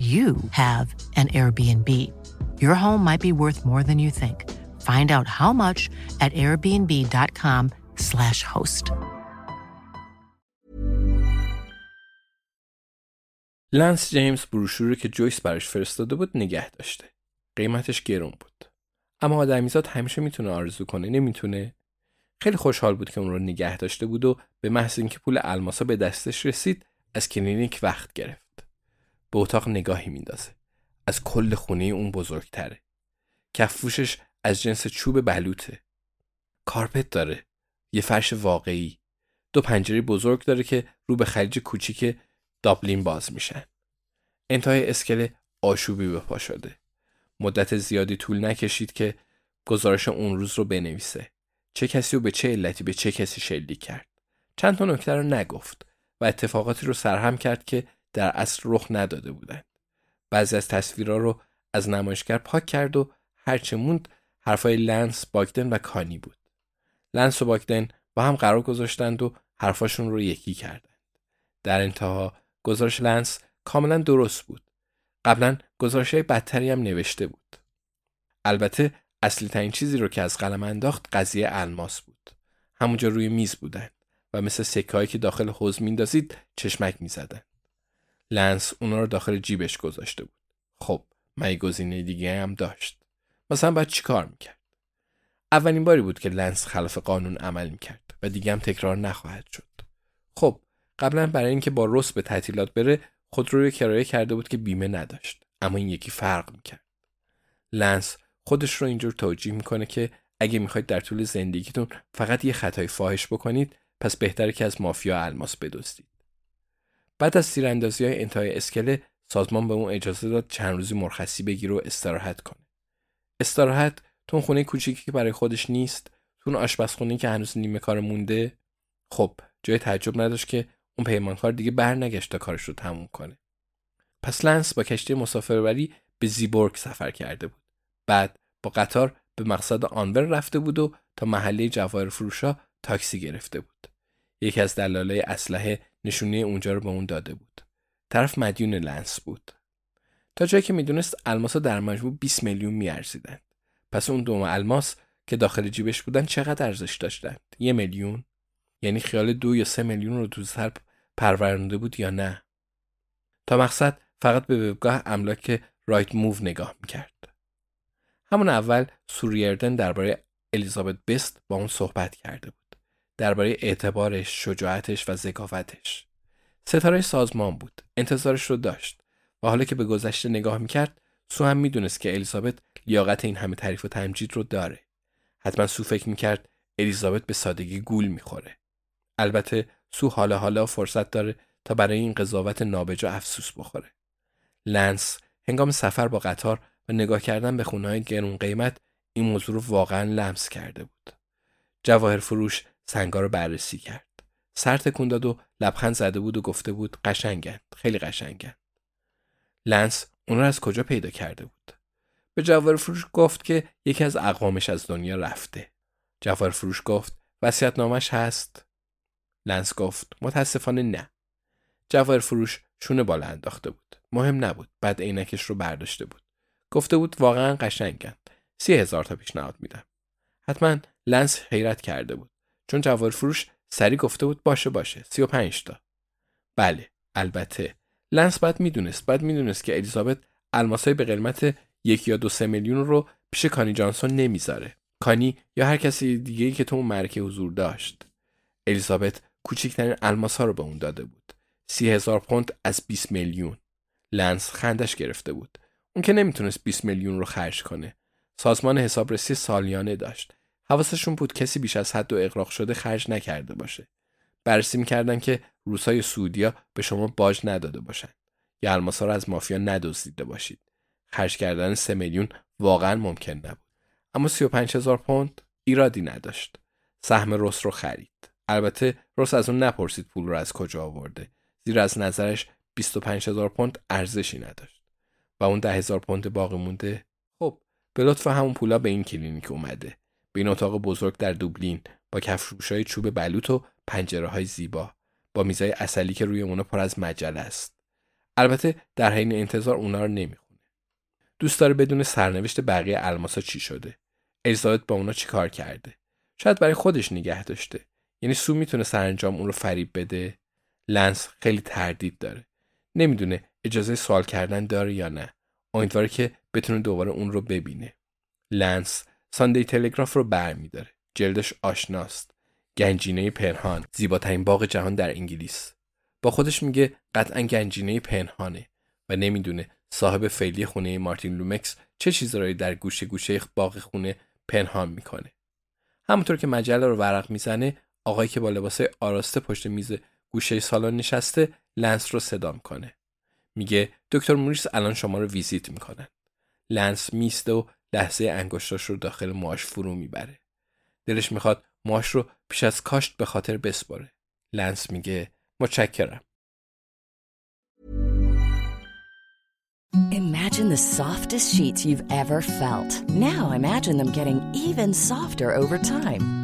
you have an Airbnb. Your home might be worth more than you think. Find out how much at airbnb.com/slash host. لنس جیمز بروشوری که جویس براش فرستاده بود نگه داشته. قیمتش گرون بود. اما آدمیزاد همیشه می‌تونه آرزو کنه نمی‌تونه؟ خیلی خوشحال بود که اون رو نگه داشته بود و به محض اینکه پول الماسا به دستش رسید از کلینیک وقت گرفت. به اتاق نگاهی میندازه. از کل خونه اون بزرگتره. کفوشش از جنس چوب بلوطه. کارپت داره. یه فرش واقعی. دو پنجره بزرگ داره که رو به خلیج کوچیک دابلین باز میشن. انتهای اسکله آشوبی به پا شده. مدت زیادی طول نکشید که گزارش اون روز رو بنویسه. چه کسی رو به چه علتی به چه کسی شلیک کرد. چند تا نکته رو نگفت و اتفاقاتی رو سرهم کرد که در اصل رخ نداده بودند. بعضی از تصویرها رو از نمایشگر پاک کرد و هرچه موند حرفای لنس، باگدن و کانی بود. لنس و باگدن با هم قرار گذاشتند و حرفاشون رو یکی کردند. در انتها گزارش لنس کاملا درست بود. قبلا گزارش بدتری هم نوشته بود. البته اصلی ترین چیزی رو که از قلم انداخت قضیه الماس بود. همونجا روی میز بودند و مثل سکهایی که داخل حوز میندازید چشمک می‌زدند. لنس اونا رو داخل جیبش گذاشته بود. خب من گزینه دیگه هم داشت. مثلا باید چیکار می‌کرد؟ اولین باری بود که لنس خلاف قانون عمل می‌کرد و دیگه هم تکرار نخواهد شد. خب قبلا برای اینکه با رس به تعطیلات بره خودروی کرایه کرده بود که بیمه نداشت اما این یکی فرق می‌کرد. لنس خودش رو اینجور توجیه می‌کنه که اگه می‌خواید در طول زندگیتون فقط یه خطای فاحش بکنید پس بهتره که از مافیا الماس بدزدید. بعد از تیراندازی های انتهای اسکله سازمان به اون اجازه داد چند روزی مرخصی بگیره و استراحت کنه. استراحت تو خونه کوچیکی که برای خودش نیست، تو اون آشپزخونه که هنوز نیمه کار مونده، خب جای تعجب نداشت که اون پیمانکار دیگه برنگشت تا کارش رو تموم کنه. پس لنس با کشتی مسافربری به زیبروگ سفر کرده بود. بعد با قطار به مقصد آنور رفته بود و تا محله جواهر فروشا تاکسی گرفته بود. یکی از دلالای اسلحه نشونه اونجا رو به اون داده بود. طرف مدیون لنس بود. تا جایی که می‌دونست الماسا در مجموع 20 میلیون میارزیدند. پس اون دوم الماس که داخل جیبش بودن چقدر ارزش داشتند؟ یه میلیون؟ یعنی خیال دو یا سه میلیون رو تو سر پرورنده بود یا نه؟ تا مقصد فقط به وبگاه املاک رایت موو نگاه می‌کرد. همون اول سوریردن درباره الیزابت بست با اون صحبت کرده بود. درباره اعتبارش، شجاعتش و ذکاوتش. ستاره سازمان بود. انتظارش رو داشت. و حالا که به گذشته نگاه می‌کرد سو هم می‌دونست که الیزابت لیاقت این همه تعریف و تمجید رو داره. حتما سو فکر می‌کرد الیزابت به سادگی گول می‌خوره. البته سو حالا حالا فرصت داره تا برای این قضاوت نابجا افسوس بخوره. لنس هنگام سفر با قطار و نگاه کردن به خونه های گرون قیمت این موضوع رو واقعا لمس کرده بود. جواهر فروش سنگا رو بررسی کرد. سر تکون داد و لبخند زده بود و گفته بود قشنگند. خیلی قشنگند. لنس اون رو از کجا پیدا کرده بود؟ به جوار فروش گفت که یکی از اقوامش از دنیا رفته. جوار فروش گفت وسیعت نامش هست؟ لنس گفت متاسفانه نه. جوار فروش شونه بالا انداخته بود. مهم نبود بعد عینکش رو برداشته بود. گفته بود واقعا قشنگن. سی هزار تا پیشنهاد میدم. حتما لنس حیرت کرده بود. چون جواهر فروش سری گفته بود باشه باشه. سی و پنج تا. بله البته. لنس باید می‌دونست باید می‌دونست که الیزابت الماسای به قیمت یک یا دو سه میلیون رو پیش کانی جانسون نمی‌ذاره. کانی یا هر کسی دیگه که تو اون معرکه حضور داشت. الیزابت کوچکترین الماس ها رو به اون داده بود. سی هزار پوند از 20 میلیون. لنس خندش گرفته بود. اون که نمی‌تونست 20 میلیون رو خرج کنه. سازمان حسابرسی سالیانه داشت. حواسشون بود کسی بیش از حد و اقراق شده خرج نکرده باشه. بررسی می‌کردن که روسای سعودیا به شما باج نداده باشن. یا الماسا رو از مافیا ندزدیده باشید. خرج کردن سه میلیون واقعا ممکن نبود. اما 35 هزار پوند ایرادی نداشت. سهم رس رو خرید. البته رس از اون نپرسید پول رو از کجا آورده. زیرا از نظرش 25 هزار پوند ارزشی نداشت. و اون ده هزار پوند باقی مونده خب به لطف همون پولا به این کلینیک اومده. به این اتاق بزرگ در دوبلین با کفشوشای چوب بلوط و پنجره های زیبا با میزای اصلی که روی اونا پر از مجله است. البته در حین انتظار اونا رو نمی‌خونه. دوست داره بدون سرنوشت بقیه الماسا چی شده؟ الیزابت با اونا چیکار کرده؟ شاید برای خودش نگه داشته. یعنی سو می‌تونه سرانجام اون رو فریب بده؟ لنس خیلی تردید داره. نمی‌دونه اجازه سوال کردن داره یا نه. امیدواره که بتونه دوباره اون رو ببینه. لنس ساندی تلگراف رو برمیداره. جلدش آشناست. گنجینه پنهان. زیباترین باغ جهان در انگلیس. با خودش میگه قطعا گنجینه پنهانه و نمی‌دونه صاحب فعلی خونه مارتین لومکس چه چیزهایی در گوشه گوشه باغ خونه پنهان می‌کنه. همونطور که مجله رو ورق می‌زنه آقایی که با لباس آراسته پشت میز گوشه سالن نشسته لنس رو صدا می‌کنه. میگه دکتر موریس الان شما رو ویزیت می‌کنن. لنس می‌ایسته و لحظه‌ای انگشتاش رو داخل موهاش فرو می‌بره دلش می‌خواد موهاش رو پیش از کاشت به خاطر بسپاره لنس میگه متشکرم Imagine the softest sheets you've ever felt. Now imagine them getting even softer over time.